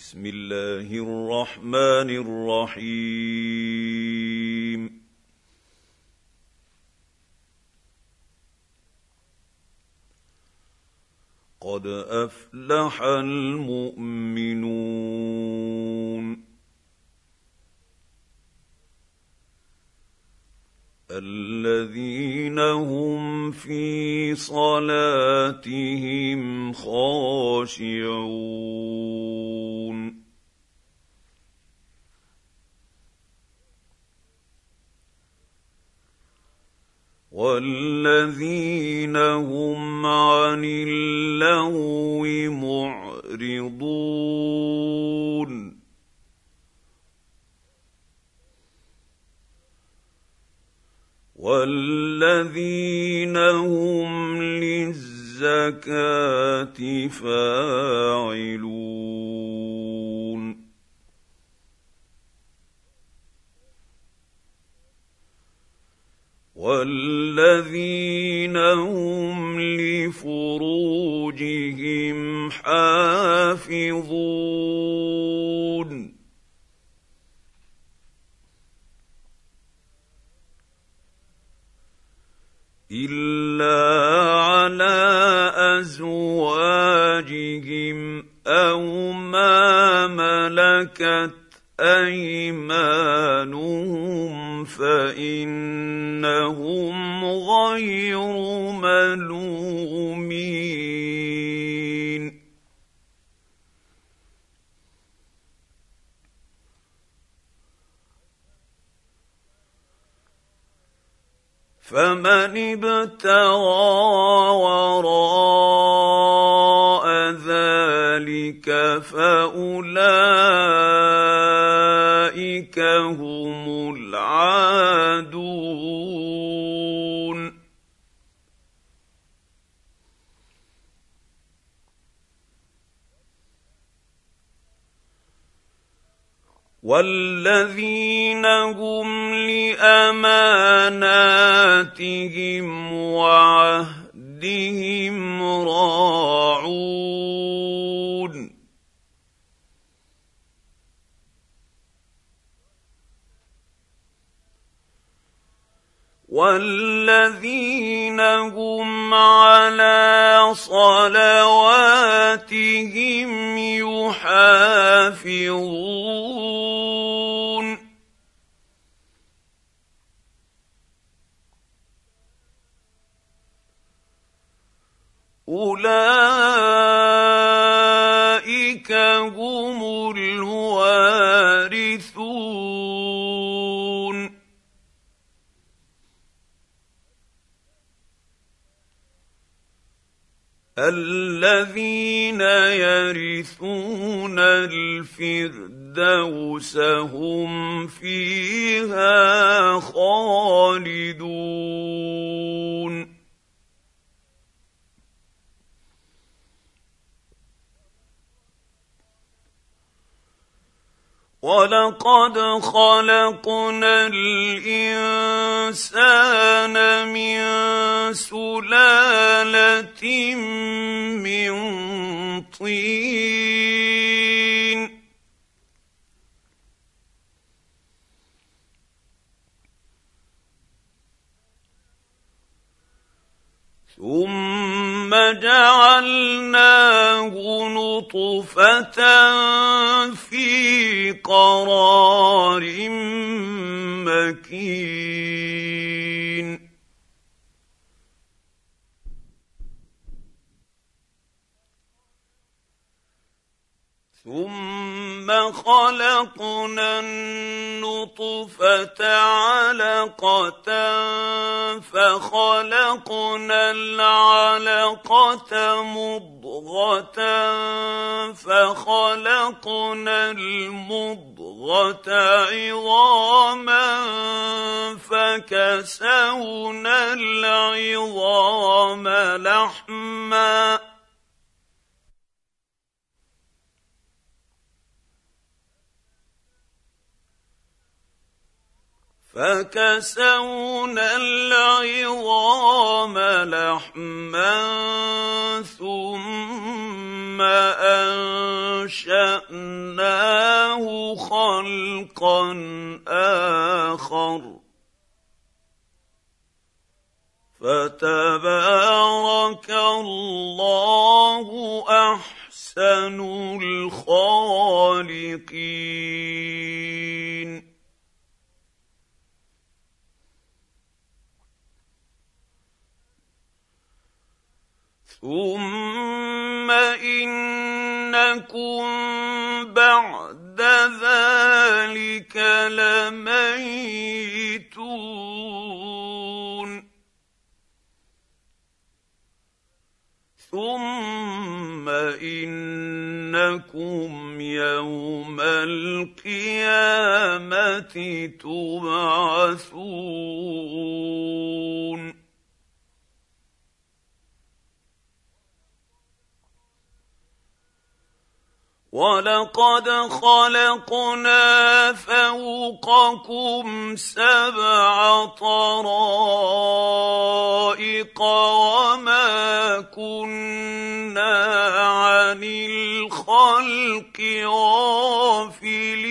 بسم الله الرحمن الرحيم. قد أفلح المؤمنون. الذين هم في صلاتهم خاشعون. والذين هم عن اللغو معرضون. والذين هم للزكاة فاعلون. والذين هم لفروجهم حافظون. الا على ازواجهم أو ما ملكت ايمانهم فانهم غير ملومين فمن ابتغى وراء ذلك فأولئك هم العادون. والذين هم لاماناتهم وعهدهم راعون والذين هم على صلواتهم يحافظون أولئك هم الوارثون. الذين يرثون الفردوس هم فيها خالدون. ولقد خلقنا الانسان من سلاله من طين ثم جعلناه نطفة في قرار مكين. ثم خلقنا النطفة علقة فخلقنا العلقة مضغة فخلقنا المضغة عظاما فكسونا العظام لحما فكسونا العظام لحما ثم أنشأناه خلقا آخر. فتبارك الله أحسن الخالقين. ثم انكم بعد ذلك لميتون ثم انكم يوم القيامه تبعثون ولقد خلقنا فوقكم سبع طرائق وما كنا عن الخلق غافلين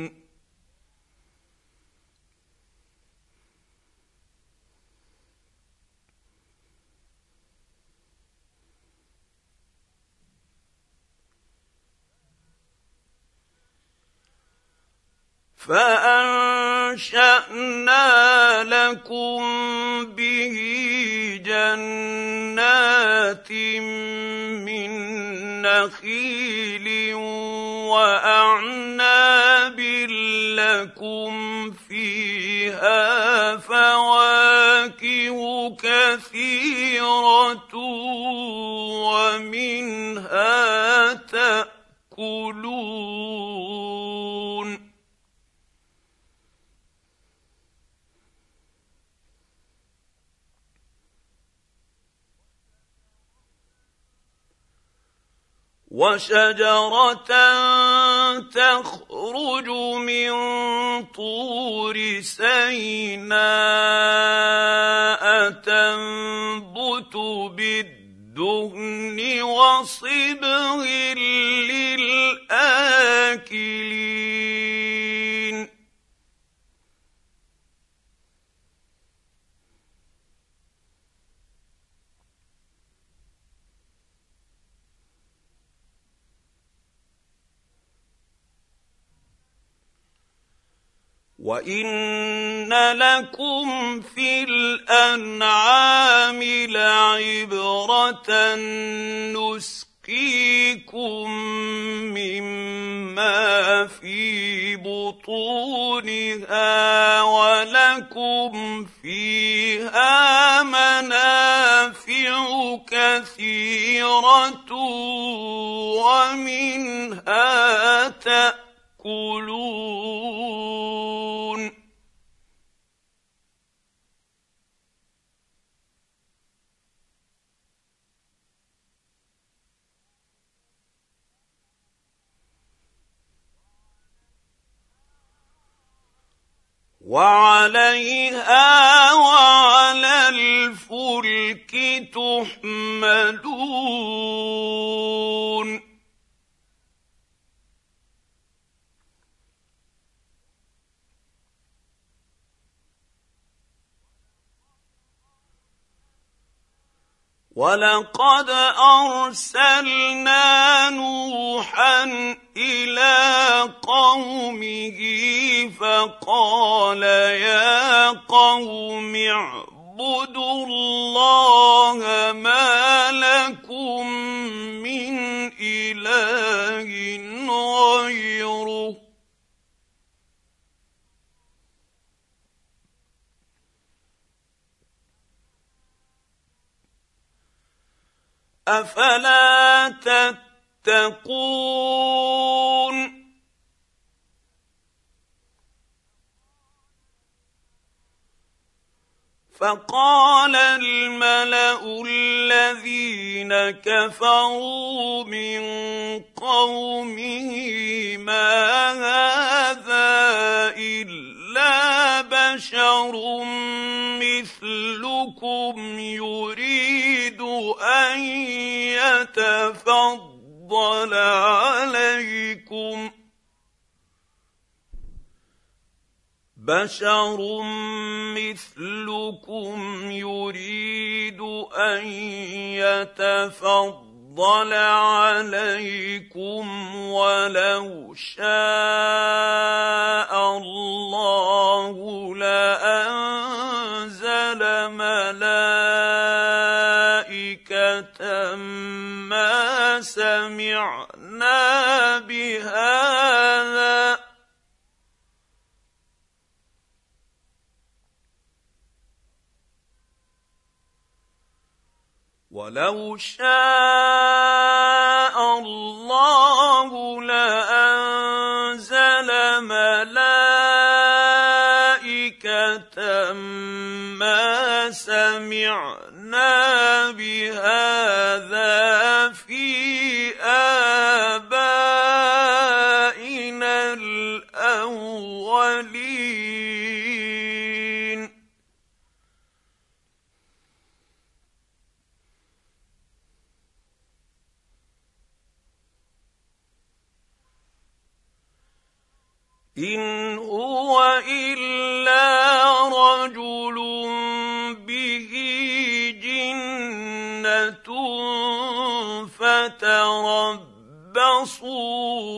فأنشأنا لكم به جنات من نخيل وأعناب لكم فيها فواكه كثيرة ومنها تأكلون وشجرة تخرج من طور سيناء تنبت بالدهن وصبغ للآكلين. وان لكم في الانعام لعبره نسقيكم مما في بطونها ولكم فيها منافع كثيره ومنها تاكلون وعليها وعلى الفلك تحملون ولقد ارسلنا نوحا إلى قومه فقال يا قوم اعبدوا الله ما لكم من اله غيره أفلا تتقون؟ فقال الملأ الذين كفروا من قومه ما هذا إلا بشر مثلكم يريد يتفضل عليكم. بشر مثلكم يريد أن يتفضل. عليكم ولو شاء الله لأنزل ملائكة ما سمعنا بهذا. ولو شاء الله لأنزل ملائكة ما سمعنا بهذا في آبائنا الاولين ان هو الا رجل به جنه فتربصوا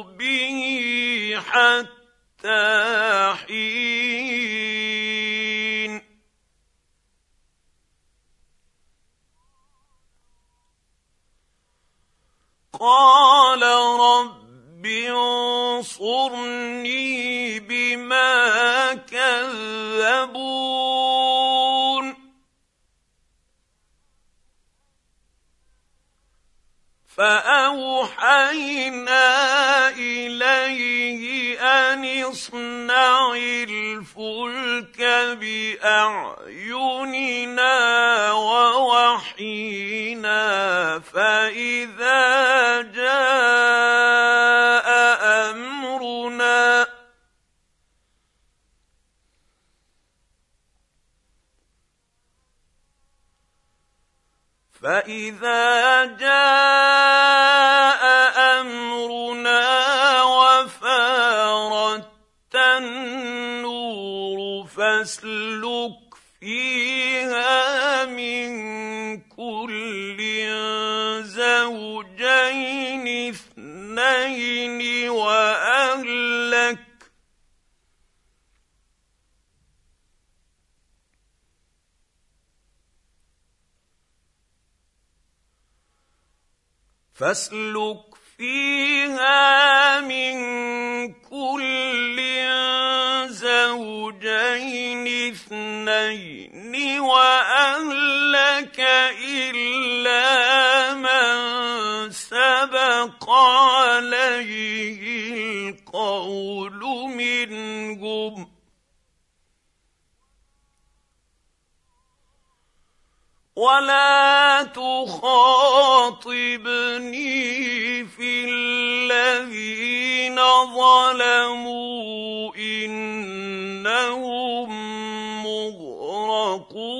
به حتى حين قال رب انصرني بما كذبون فأوحينا إليه أن اصنع الفلك بأعيننا ووحينا فإذا جاء أمرنا فاذا جاء امرنا وفارت النور فاسلك فيها من كل زوجين اثنين واهلك فاسلك فيها من كل زوجين اثنين وأهلك إلا من سبق عليه القول منهم. ولا تخاطبني في الذين ظلموا إنهم مغرقون.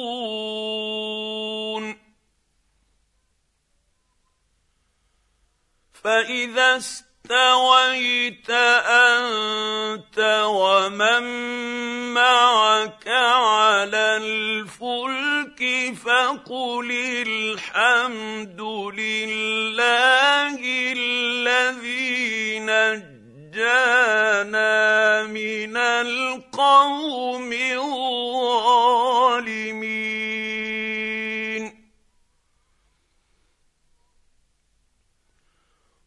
فإذا استويت أنت ومن معك على الفلك فقل الحمد لله الذي نجانا من القوم الظالمين.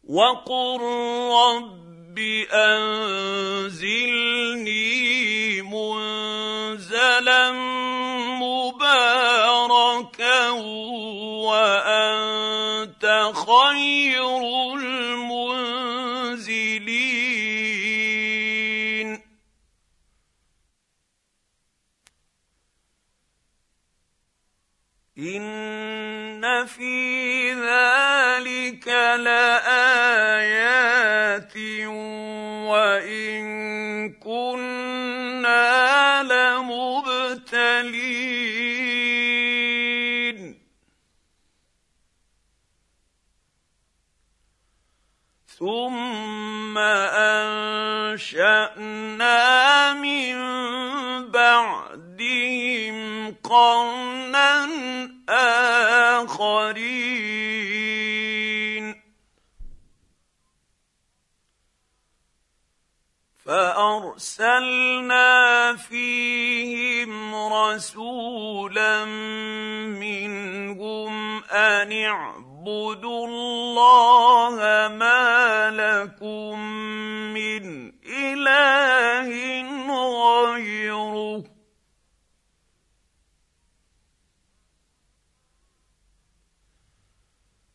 وقل رب انزلني منزلا مباركا وانت خير المنزلين ان في ذلك لآية ثم انشانا من بعدهم قرنا اخرين فارسلنا فيهم رسولا منهم ان اعبدوا الله ما لكم من إله غيره.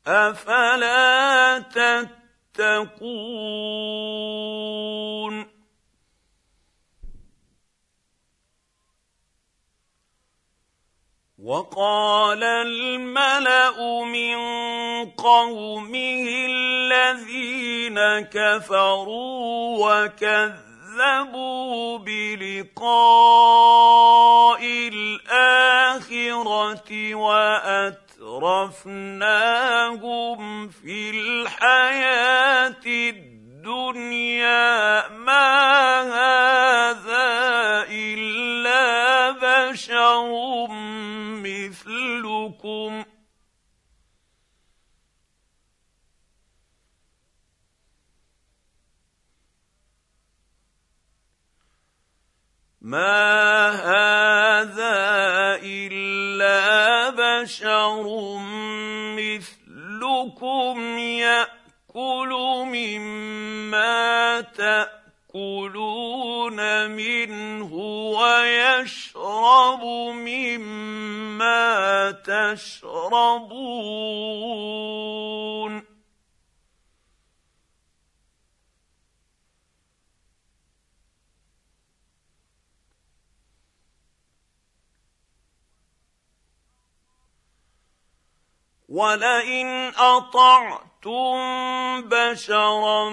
أفلا تتقون؟ وقال الملأ من قومه الذين كفروا وكذبوا بلقاء الآخرة واتوا أترفناهم في الحياة الدنيا. ما هذا إلا بشر مثلكم. ما هذا إلا بشر مثلكم ياكل مما تأكلون منه ويشرب مما تشربون. ولئن اطعتم بشرا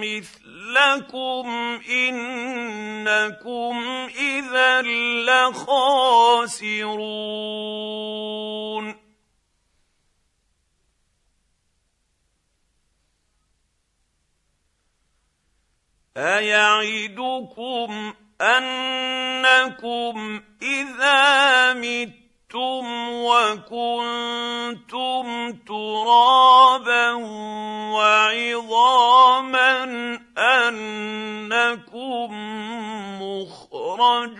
مثلكم انكم اذا لخاسرون ايعدكم انكم اذا مت متم وكنتم ترابا وعظاما انكم مخرجون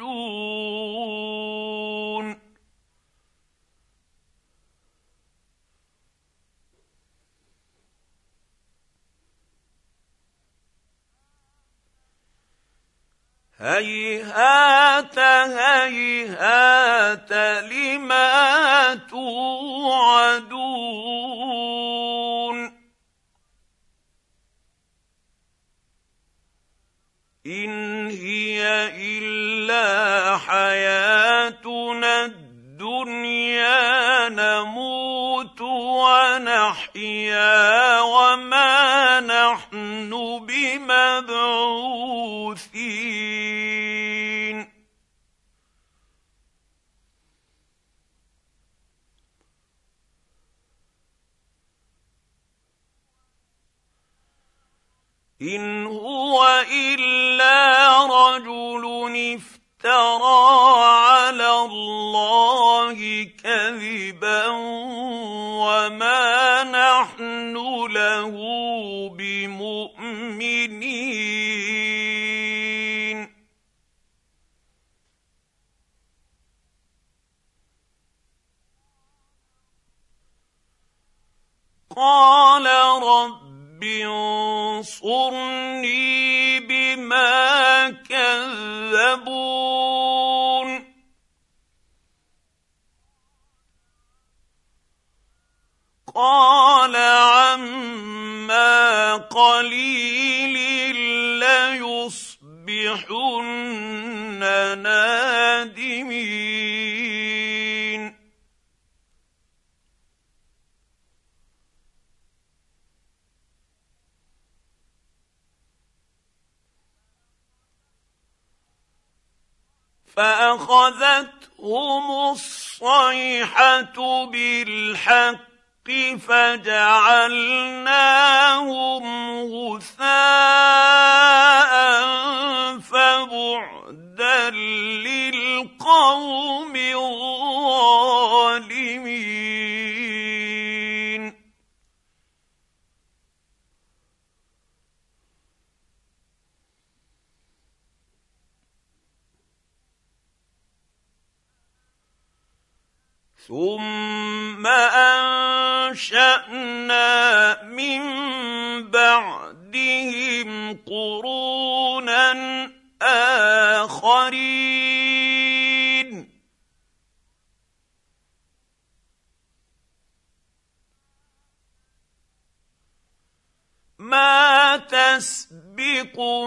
هيهات هيهات لما توعدون إن هي إلا حياتنا الدنيا نموت ونحيا. ان هو الا رجل افترى على الله كذبا وما نحن له بمؤمنين قال رب انصرني بما كذبون. قال عما قليل ليصبحن نادمين. فأخذتهم الصيحة بالحق فجعلناهم غثاء فبعدا للقوم الظالمين. ثم انشانا من بعدهم قرونا اخرين ما تسبق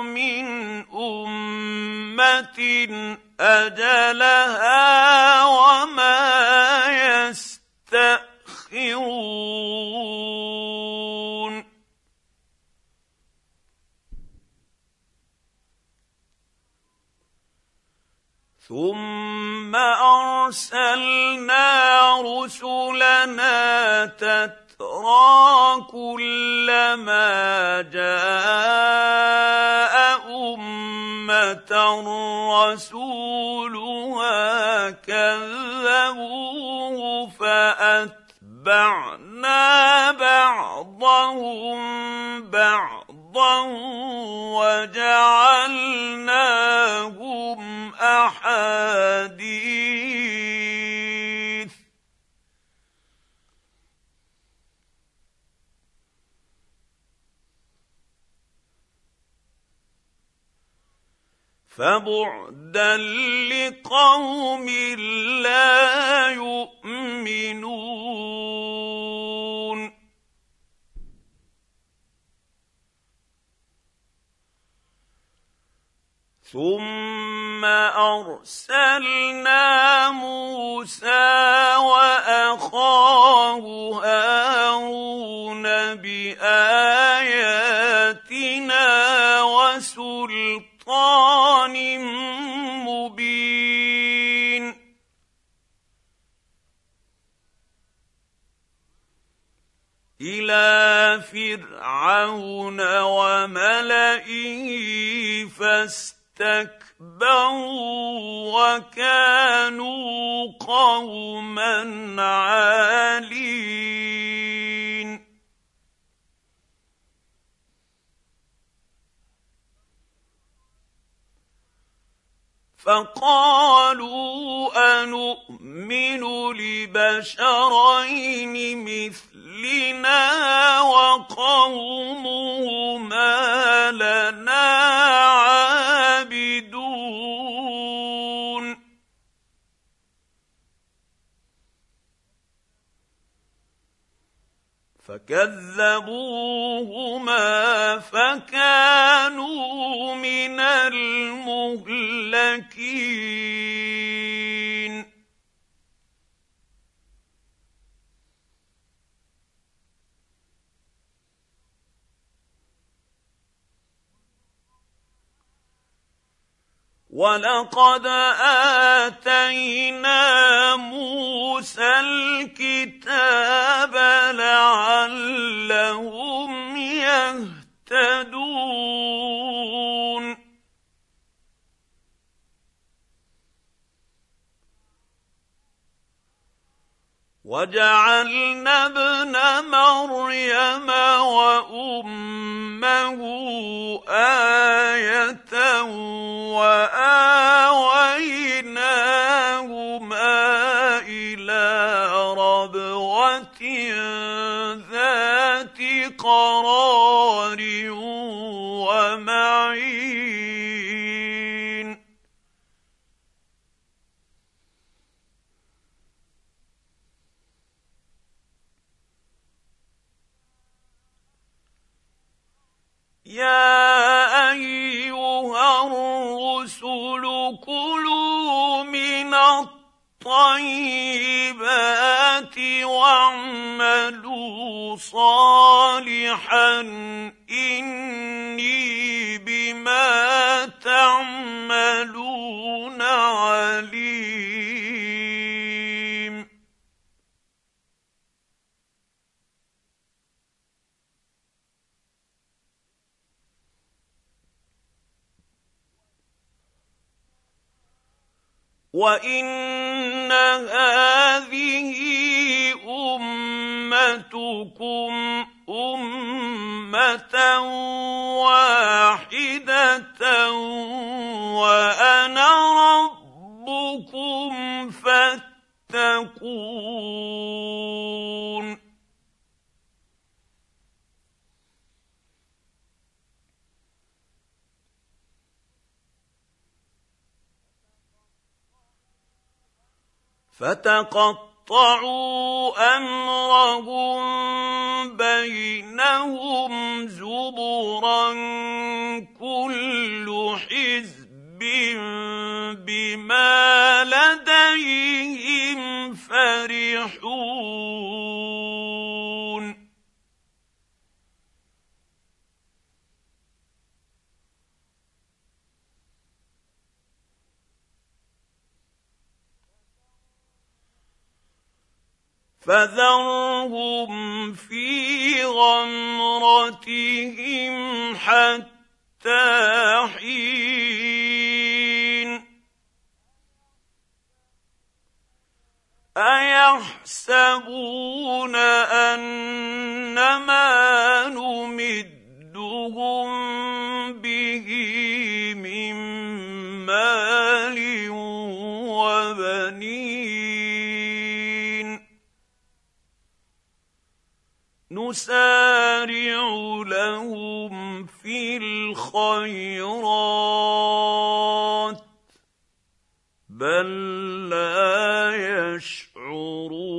من امه اجلها وما يستاخرون ثم ارسلنا رسلنا تترى كلما جاء أمة رسولها كذبوه فأتبعنا بعضهم بعضا وجعلناهم أحاديث فبعدا لقوم لا يؤمنون. ثم أرسلنا موسى وأخاه هارون بآياتنا فرعون وملئه فاستكبروا وكانوا قوما عالين. فقالوا انومن لبشرين مثلنا وقومهما لنا عابدون. فكذبوهما فكانوا من المهلكين. ولقد اتينا موسى الكتاب لعلهم وجعلنا ابن مريم وأمه آية وآويناهما إلى ربوة ذات قرار يا أيها الرسل كلوا من الطيبات واعملوا صالحا. إني بما تعملون عليم. وان هذه امتكم امه واحدة وأنا ربكم فاتقون فتقطعوا أمرهم بينهم زبرا كل حزب بما لديهم فرحون. فذرهم في غمرتهم حتى حين. أيحسبون أنما نمدهم به من مال نسارع لهم في الخيرات بل لا يشعرون.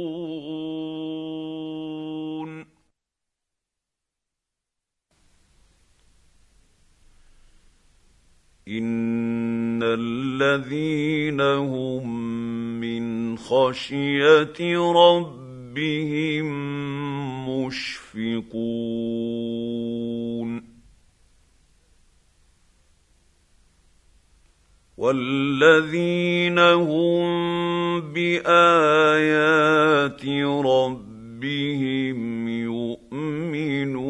ان الذين هم من خشيه ربهم مشفقون والذين هم بايات ربهم يؤمنون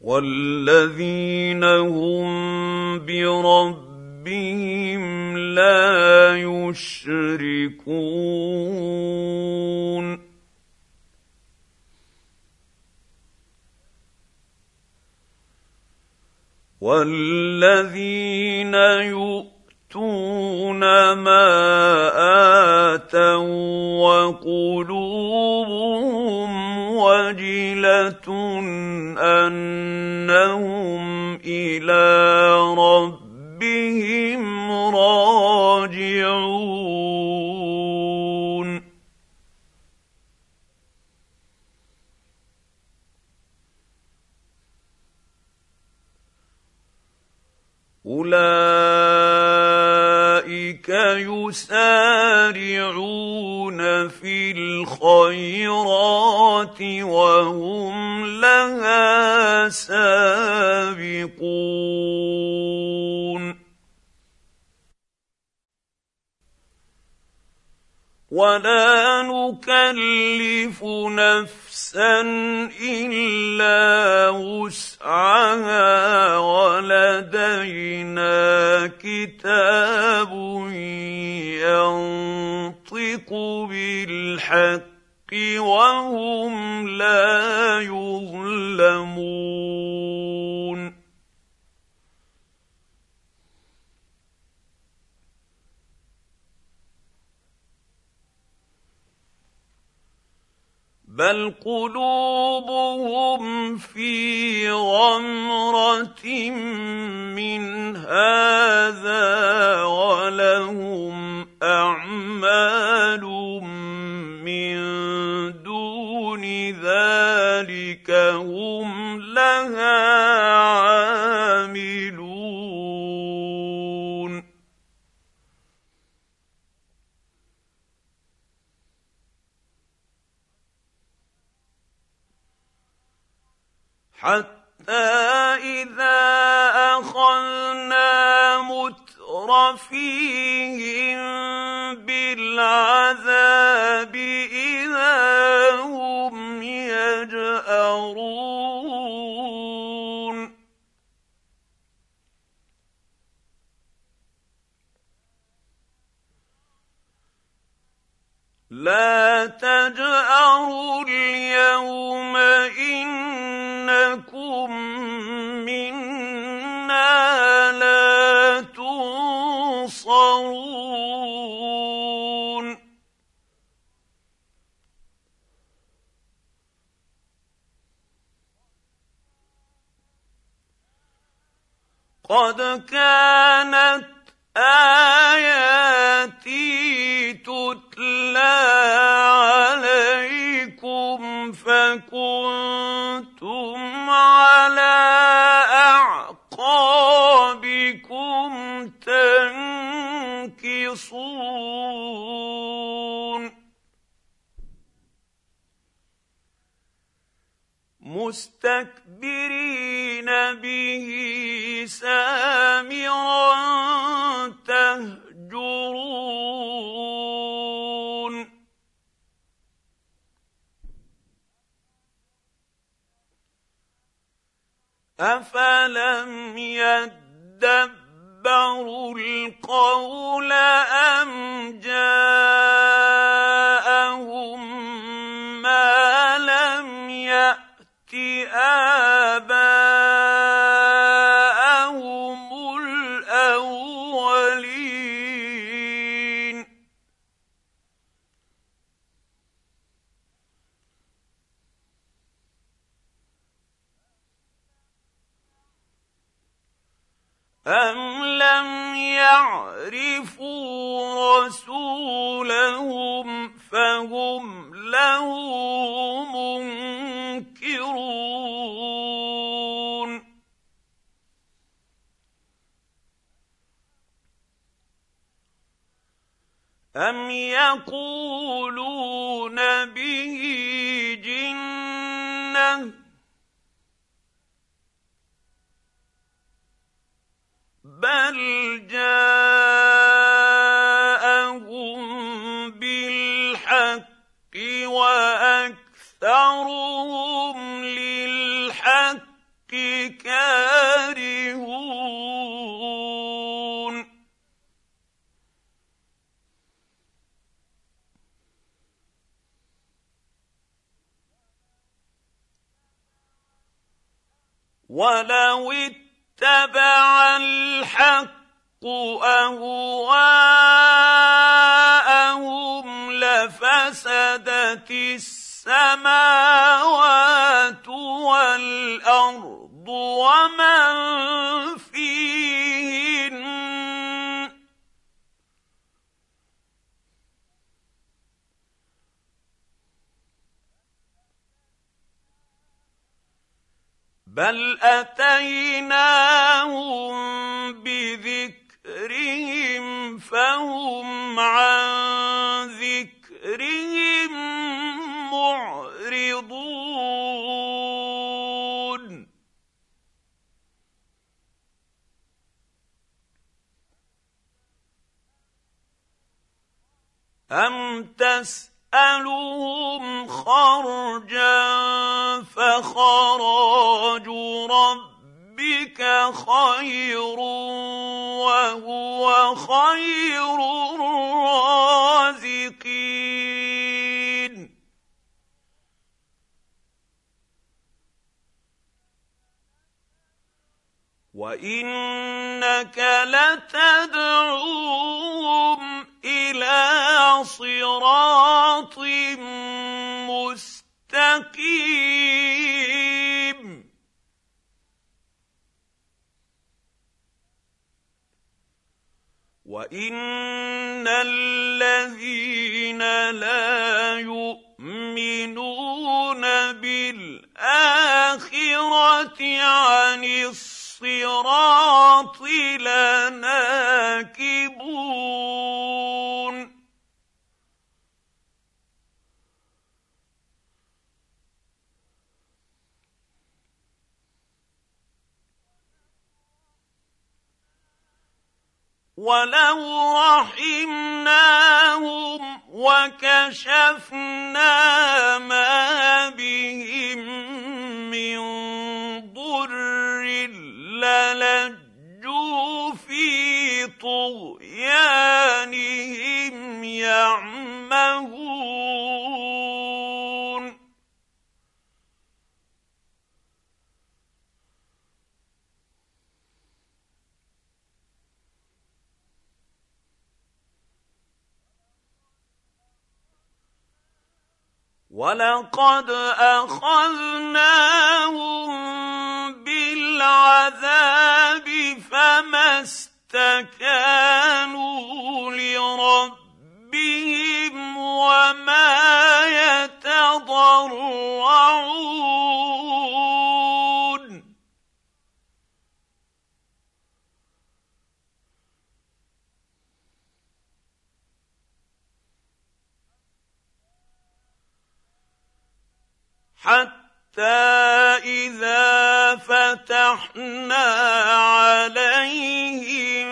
والذين هم بربهم لا يشركون والذين يؤتون ما اتوا وقلوبهم وجله انهم إلى راجعون أولئك يسارعون في الخيرات وهم لها سابقون. ولا نكلف نفسا الا وسعها ولدينا كتاب ينطق بالحق وهم بل قلوبهم في غمره من هذا ولهم اعمال من دون ذلك هم لها حتى إذا أخذنا مترفيهم بالعذاب إذا هم يجأرون. لا تجأروا اليوم إن إنكم منا لا تنصرون. قد كانت آياتي فكنتم على أعقابكم تنكصون. مستكبرين به سامرا تهجرون افلم يدبروا القول ام جاءهم له منكرون. أم يقولون به جنة ولو اتبع الحق أهواءهم لفسدت السماوات والأرض ومن بل اتيناهم بذكرهم فهم عن ذكرهم معرضون أم تسألهم خرجا فخراج ربك خير وهو خير الرازقين. وإنك لتدعوهم صراط مستقيم. وان الذين لا يؤمنون بالاخره عن الصراط لناكبون. ولو رحمناهم وكشفنا ما بهم من ضر للجوا في طغيانهم يعمهون ولقد اخذناهم بالعذاب فما استكانوا لربهم وما يتضرعون حتى إذا فتحنا عليهم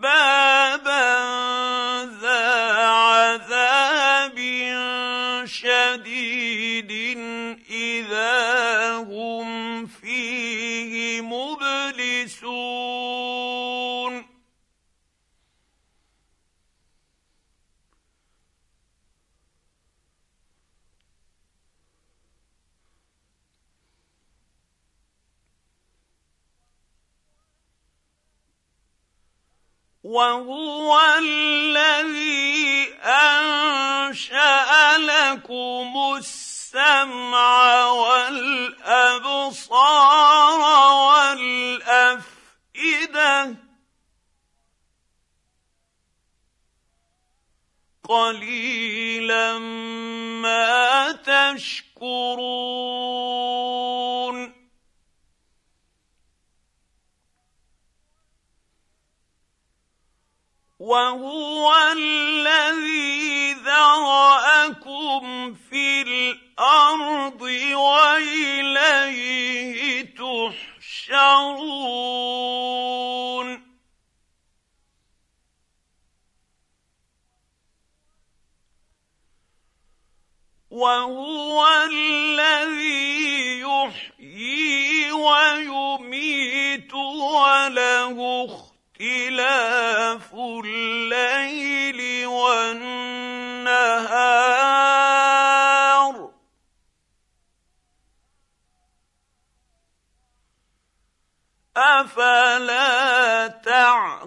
بابا ذا عذاب شديد إذا هم وهو الذي أنشأ لكم السمع والأبصار والأفئدة. قليلا ما تشكرون. وهو الذي ذرأكم في الأرض وإليه تحشرون. وهو الذي يحيي ويميت وله اختلاف الليل والنهار. أفلا تعقلون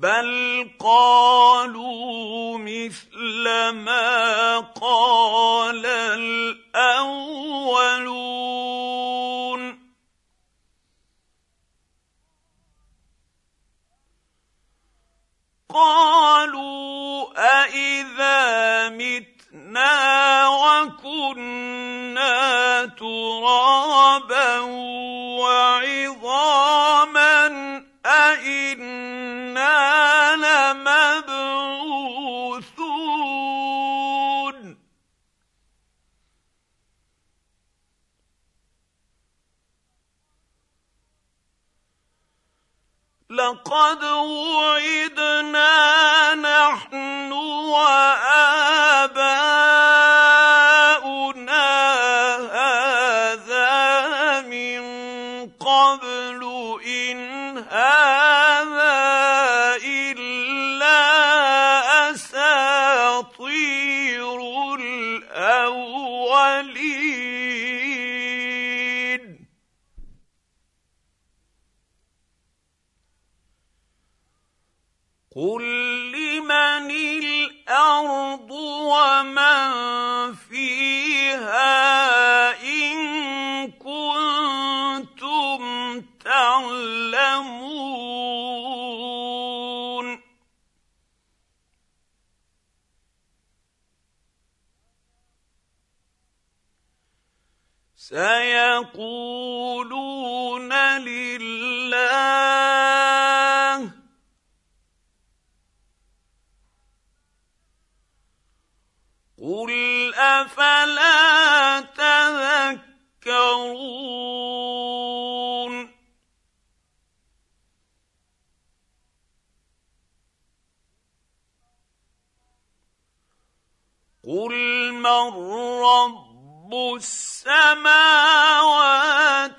بل قالوا مثل ما قال الاولون قالوا أإذا متنا وكنا ترابا وعظاما أإنا لمبعوثون. لقد وعدنا نحن وآباؤنا قل لمن الأرض ومن فيها ان كنتم تعلمون سيقولون تذكرون قل من رب السماوات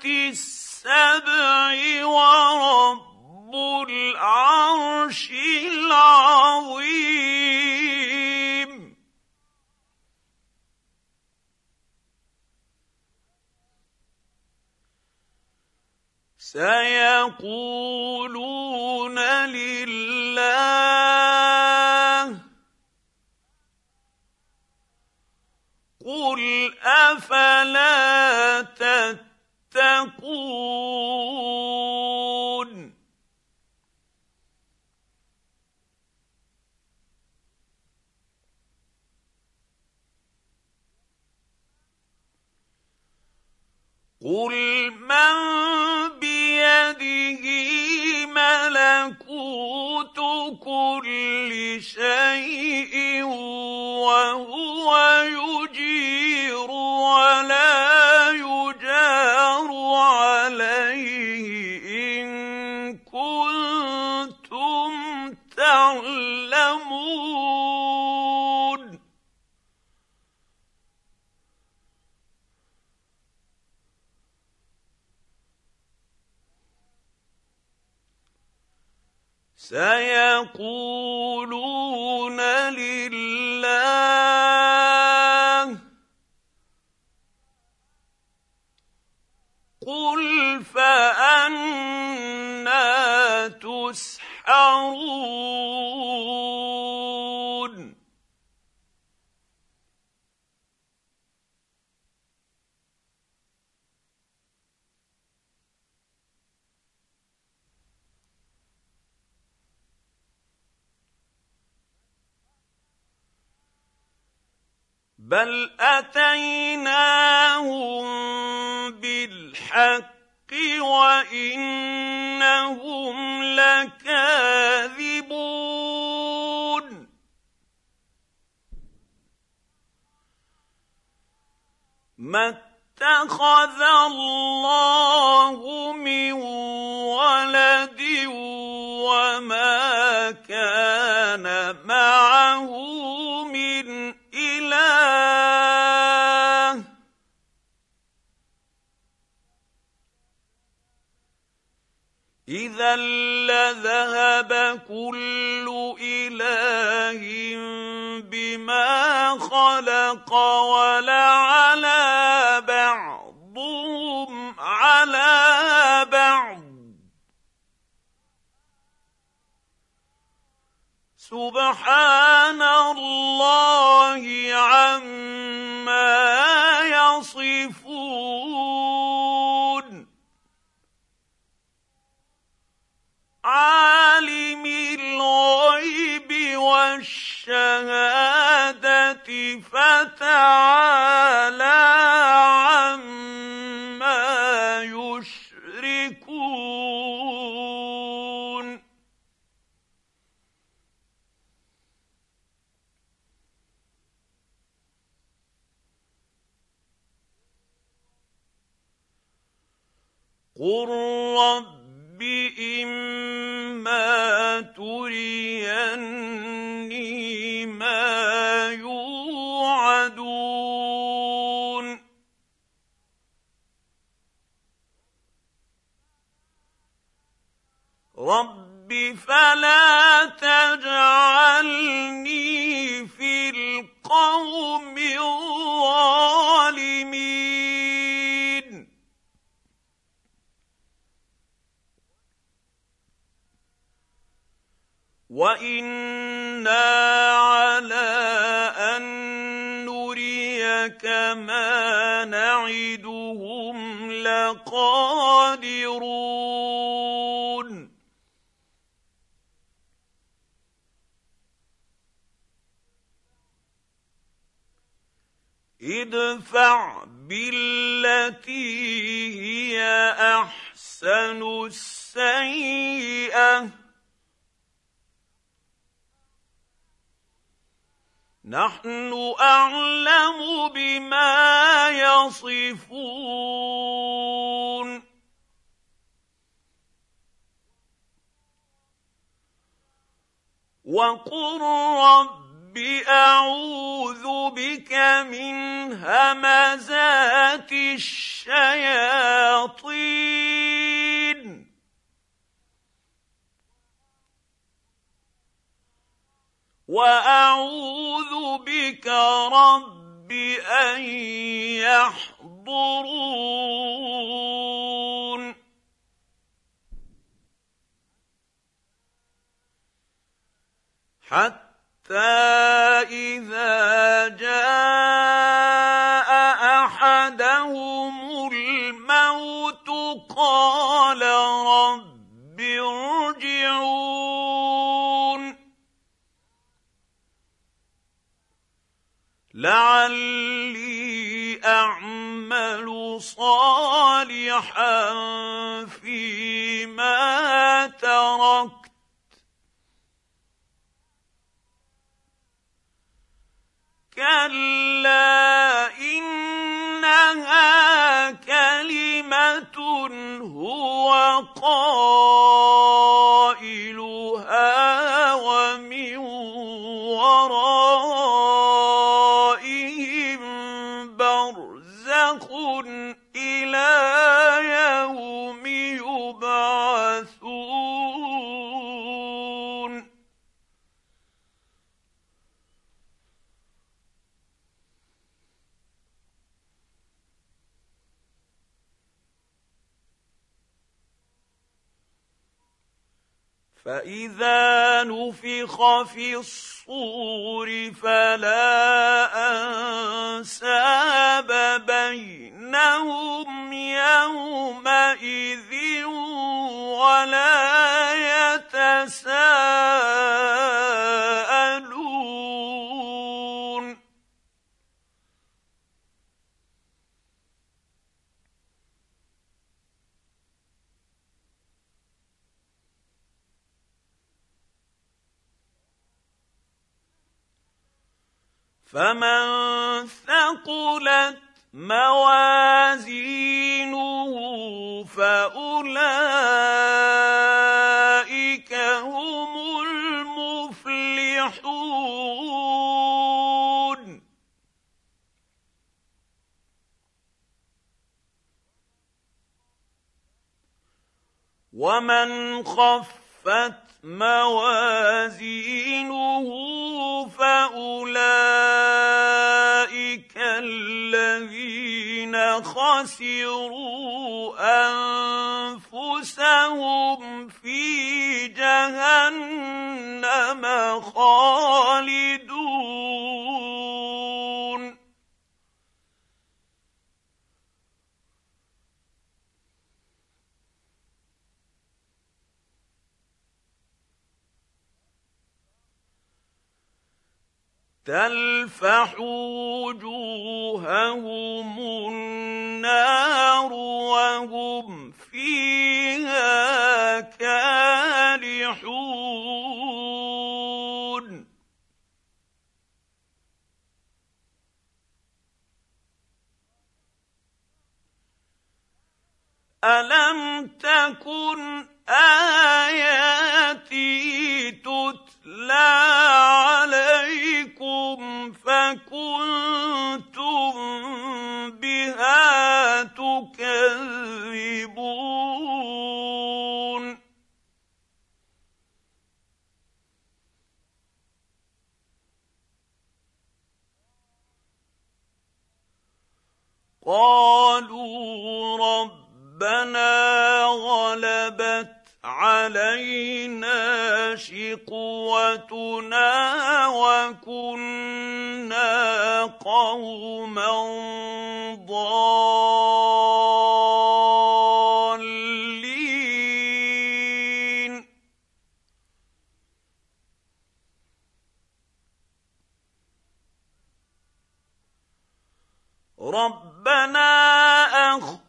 السبع ورب العرش العظيم. سيقولون لله قل أفلا تتقون؟ قل من كل سيقولون لله قل فأنا تسحرون بل اتيناهم بالحق وانهم لكاذبون ما اتخذ الله من ولد وما كان معه إذا لذهب كل إله بما خلق ولعلى بعضهم على بعض. سبحان الله عما يصفون. عالم الغيب والشهادة فتعالى عما يشركون. قل رب اما تريني ما يوعدون رب فلا تجعلني في القوم الظالمين وأنا على ان نريك ما نعدهم لقادرون ادفع بالتي هي احسن السيئه نحن أعلم بما يصفون. وقل رب اعوذ بك من همزات الشياطين. واعوذ بك رب ان يحضرون حتى اذا جاء احدهم الموت قال رب لعلي أعمل صالحا فيما تركت. كلا إنها كلمة هو قائلها نفخ في الصور فلا أنساب بينهم يومئذ ولا يتساءلون فمن ثقلت موازينه فاولئك هم المفلحون ومن خفت موازينه فأولئك الذين خسروا أنفسهم في جهنم خالدون تلفح وجوههم النار وهم فيها كالحون. ألم تكن آياتي تتلى عليكم فكنتم بها تكذبون. قالوا ربنا غلبت علينا شقوتنا وكنا قوما ضالين. ربنا اخرجنا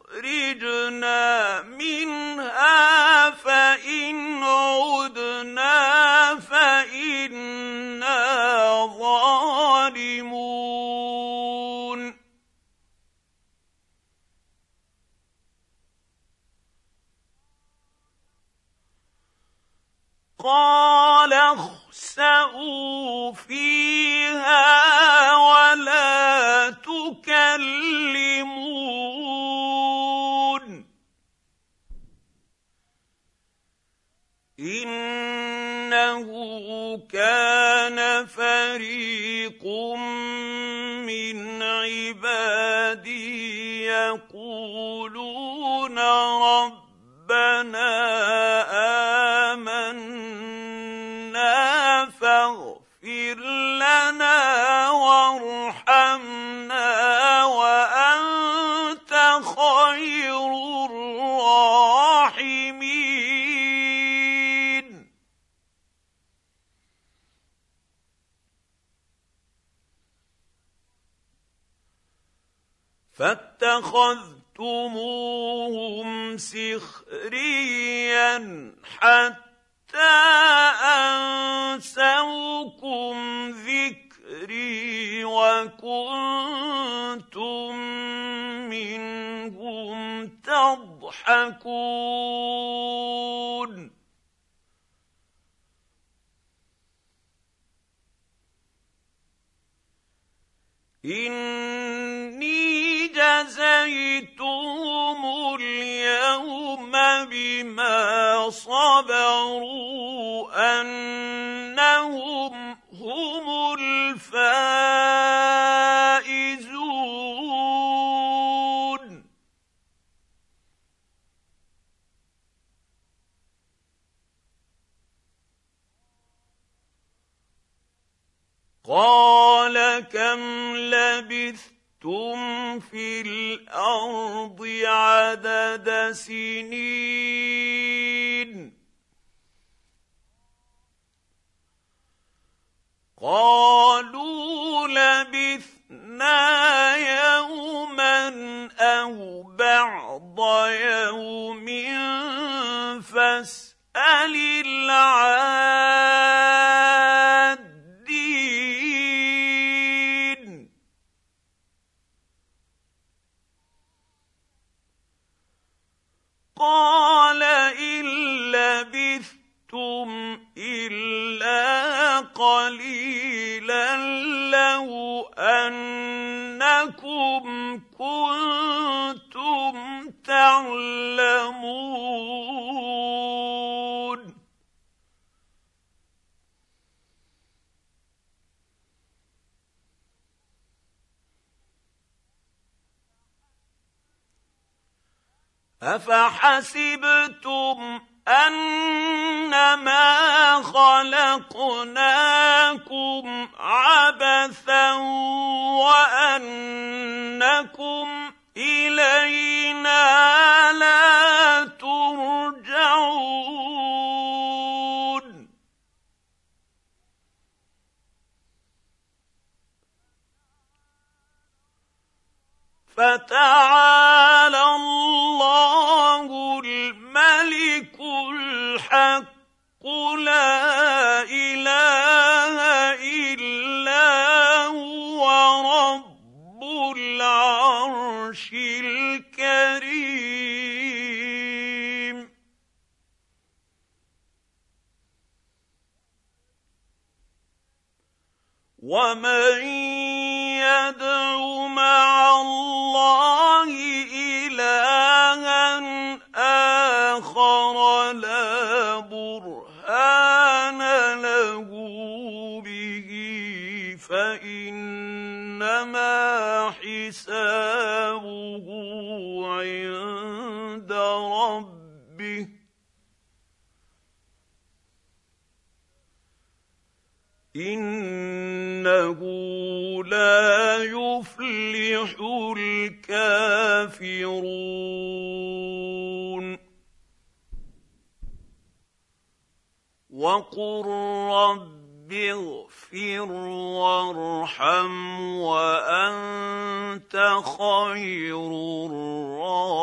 عبادي فاتخذتموهم سخريا حتى أنسوكم ذكري وكنتم منهم تضحكون. إني جزيتهم اليوم بما صبروا انهم هم الفائزون قال كم لبثت لبثتم في عدد سنين. قالوا افحسبتم انما خلقناكم عبثا وانكم الينا لا ترجعون فتعالى ومن يدع مع الله الها اخر لا برهان له به فانما حسابه عند ربه إنه لا يفلح الكافرون. وقل رب اغفر وارحم وانت خير الراحمين.